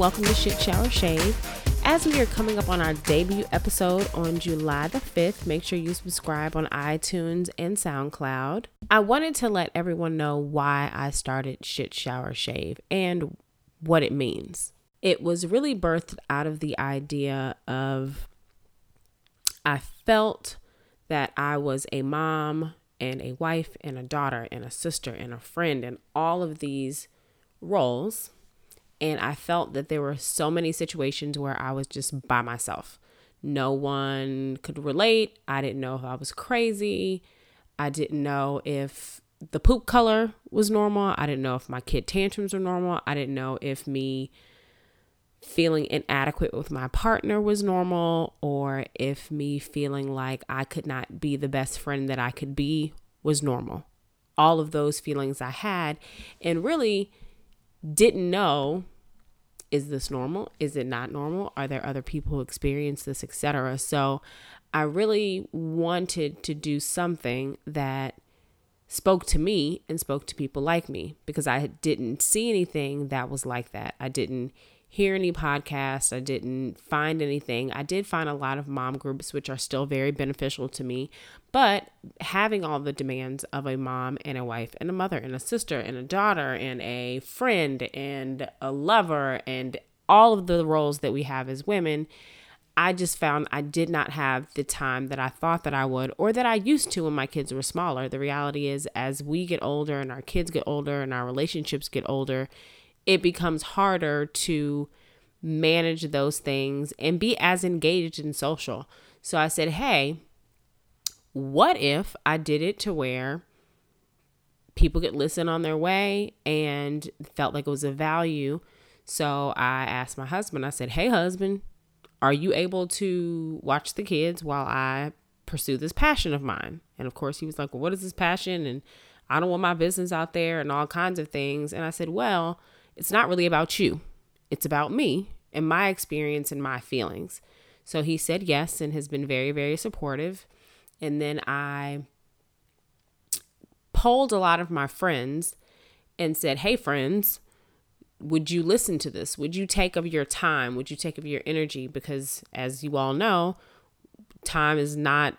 welcome to Shit Shower Shave. As we are coming up on our debut episode on July the 5th, make sure you subscribe on iTunes and SoundCloud. I wanted to let everyone know why I started Shit Shower Shave and what it means. It was really birthed out of the idea of I felt that I was a mom and a wife and a daughter and a sister and a friend and all of these roles. And I felt that there were so many situations where I was just by myself. No one could relate. I didn't know if I was crazy. I didn't know if the poop color was normal. I didn't know if my kid tantrums were normal. I didn't know if me feeling inadequate with my partner was normal or if me feeling like I could not be the best friend that I could be was normal. All of those feelings I had and really didn't know is this normal? Is it not normal? Are there other people who experience this, etc. So I really wanted to do something that spoke to me and spoke to people like me because I didn't see anything that was like that. I didn't hear any podcasts. I didn't find anything. I did find a lot of mom groups, which are still very beneficial to me. But having all the demands of a mom and a wife and a mother and a sister and a daughter and a friend and a lover and all of the roles that we have as women. I just found I did not have the time that I thought that I would or that I used to when my kids were smaller. The reality is, as we get older and our kids get older and our relationships get older, it becomes harder to manage those things and be as engaged in social. So I said, hey, what if I did it to where people could listen on their way and felt like it was a value? So I asked my husband, I said, hey, husband, are you able to watch the kids while I pursue this passion of mine? And of course, he was like, well, what is this passion? And I don't want my business out there and all kinds of things. And I said, well, it's not really about you, it's about me and my experience and my feelings. So he said yes and has been very, very supportive. And then I polled a lot of my friends and said, Hey, friends, would you listen to this? Would you take of your time? Would you take of your energy? Because as you all know, time is not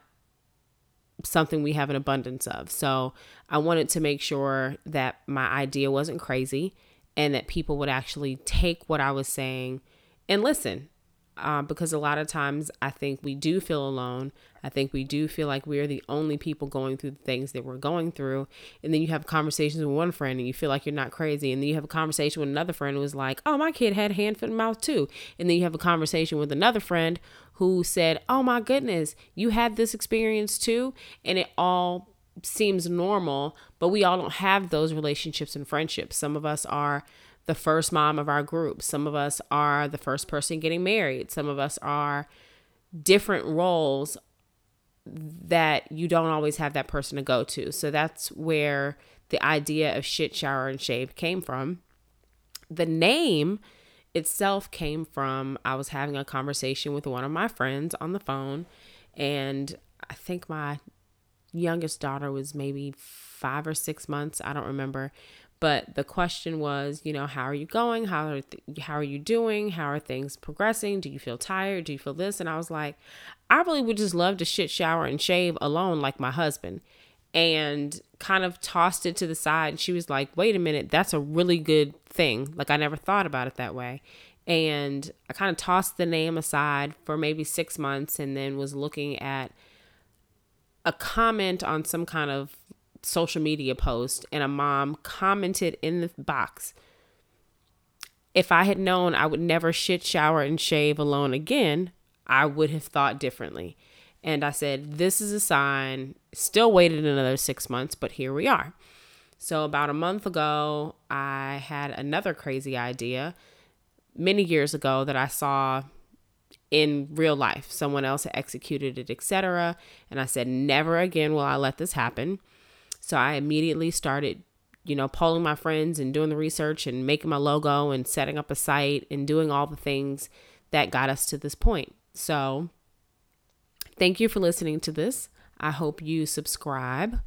something we have an abundance of. So I wanted to make sure that my idea wasn't crazy and that people would actually take what I was saying and listen. Uh, because a lot of times I think we do feel alone. I think we do feel like we're the only people going through the things that we're going through. And then you have conversations with one friend and you feel like you're not crazy. And then you have a conversation with another friend who was like, oh, my kid had hand, foot, and mouth too. And then you have a conversation with another friend who said, oh my goodness, you had this experience too. And it all seems normal, but we all don't have those relationships and friendships. Some of us are the first mom of our group, some of us are the first person getting married, some of us are different roles that you don't always have that person to go to. So that's where the idea of shit shower and shave came from. The name itself came from I was having a conversation with one of my friends on the phone and I think my youngest daughter was maybe five or six months. I don't remember. But the question was, you know, how are you going? How are th- how are you doing? How are things progressing? Do you feel tired? Do you feel this? And I was like, I really would just love to shit shower and shave alone like my husband. And kind of tossed it to the side. And she was like, wait a minute, that's a really good thing. Like I never thought about it that way. And I kind of tossed the name aside for maybe six months and then was looking at a comment on some kind of social media post and a mom commented in the box if I had known I would never shit, shower, and shave alone again, I would have thought differently. And I said, This is a sign. Still waited another six months, but here we are. So, about a month ago, I had another crazy idea many years ago that I saw in real life. Someone else had executed it, etc. And I said, never again will I let this happen. So I immediately started, you know, polling my friends and doing the research and making my logo and setting up a site and doing all the things that got us to this point. So thank you for listening to this. I hope you subscribe,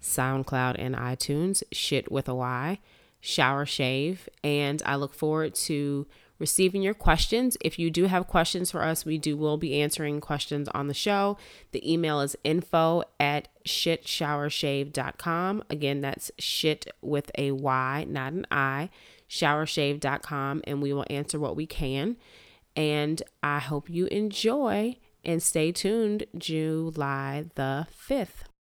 SoundCloud and iTunes, shit with a Y, shower shave, and I look forward to receiving your questions. If you do have questions for us, we do will be answering questions on the show. The email is info at shytshowershave.com. Again, that's shit with a Y, not an I, showershave.com, and we will answer what we can. And I hope you enjoy and stay tuned July the 5th.